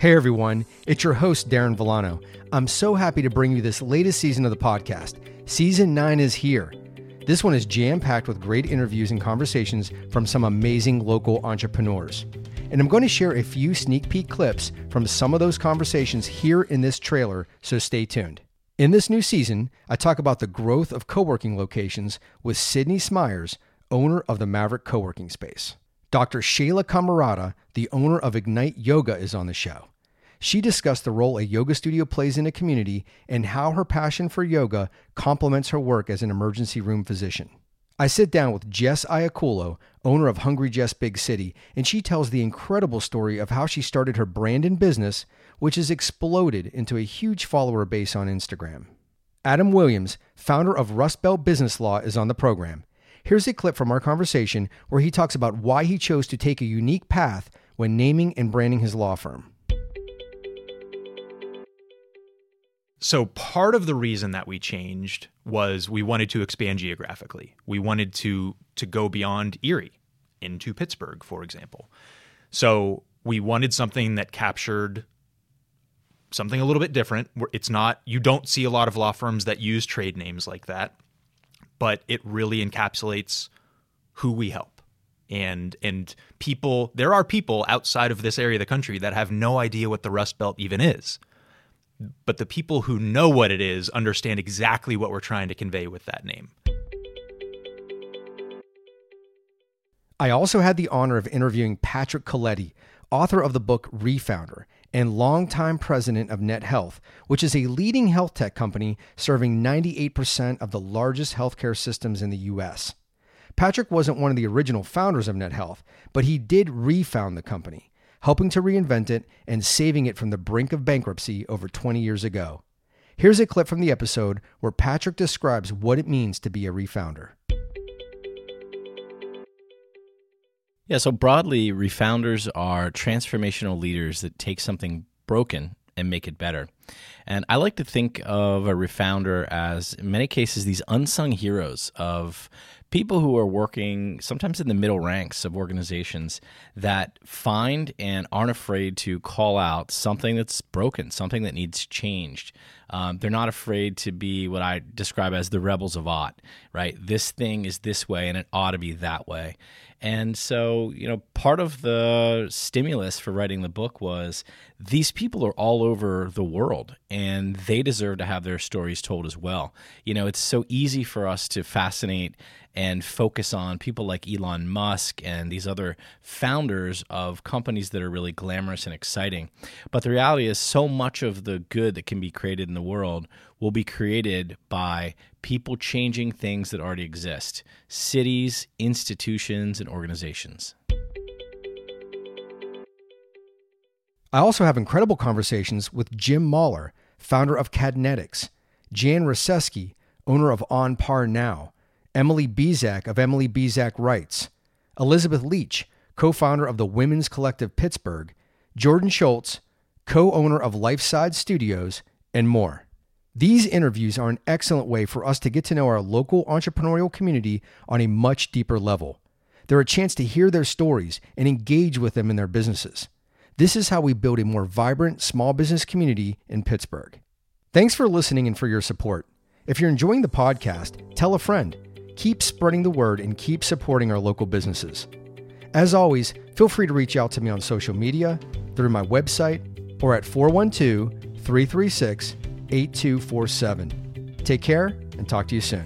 Hey everyone, it's your host, Darren Villano. I'm so happy to bring you this latest season of the podcast. Season 9 is here. This one is jam packed with great interviews and conversations from some amazing local entrepreneurs. And I'm going to share a few sneak peek clips from some of those conversations here in this trailer, so stay tuned. In this new season, I talk about the growth of co working locations with Sydney Smyers, owner of the Maverick Co working space. Dr. Shayla Camarada, the owner of Ignite Yoga, is on the show. She discussed the role a yoga studio plays in a community and how her passion for yoga complements her work as an emergency room physician. I sit down with Jess Iaculo, owner of Hungry Jess Big City, and she tells the incredible story of how she started her brand and business, which has exploded into a huge follower base on Instagram. Adam Williams, founder of Rust Belt Business Law, is on the program. Here's a clip from our conversation where he talks about why he chose to take a unique path when naming and branding his law firm. So, part of the reason that we changed was we wanted to expand geographically. We wanted to to go beyond Erie into Pittsburgh, for example. So, we wanted something that captured something a little bit different. It's not you don't see a lot of law firms that use trade names like that but it really encapsulates who we help. And and people there are people outside of this area of the country that have no idea what the Rust Belt even is. But the people who know what it is understand exactly what we're trying to convey with that name. I also had the honor of interviewing Patrick Coletti, author of the book Refounder and longtime president of Net Health, which is a leading health tech company serving 98% of the largest healthcare systems in the US. Patrick wasn't one of the original founders of Net Health, but he did refound the company, helping to reinvent it and saving it from the brink of bankruptcy over 20 years ago. Here's a clip from the episode where Patrick describes what it means to be a refounder. Yeah, so broadly, refounders are transformational leaders that take something broken and make it better. And I like to think of a refounder as, in many cases, these unsung heroes of people who are working sometimes in the middle ranks of organizations that find and aren't afraid to call out something that's broken, something that needs changed. Um, they're not afraid to be what I describe as the rebels of ought, right? This thing is this way and it ought to be that way. And so, you know, part of the stimulus for writing the book was these people are all over the world and they deserve to have their stories told as well. You know, it's so easy for us to fascinate and focus on people like Elon Musk and these other founders of companies that are really glamorous and exciting. But the reality is, so much of the good that can be created in the world will be created by people changing things that already exist cities, institutions, and organizations. I also have incredible conversations with Jim Mahler, founder of Cadnetics, Jan Roseski, owner of On Par Now, Emily Bezak of Emily Bezak Writes, Elizabeth Leach, co founder of the Women's Collective Pittsburgh, Jordan Schultz, co owner of Lifeside Studios, and more. These interviews are an excellent way for us to get to know our local entrepreneurial community on a much deeper level. They're a chance to hear their stories and engage with them in their businesses. This is how we build a more vibrant small business community in Pittsburgh. Thanks for listening and for your support. If you're enjoying the podcast, tell a friend. Keep spreading the word and keep supporting our local businesses. As always, feel free to reach out to me on social media, through my website, or at 412 336 8247. Take care and talk to you soon.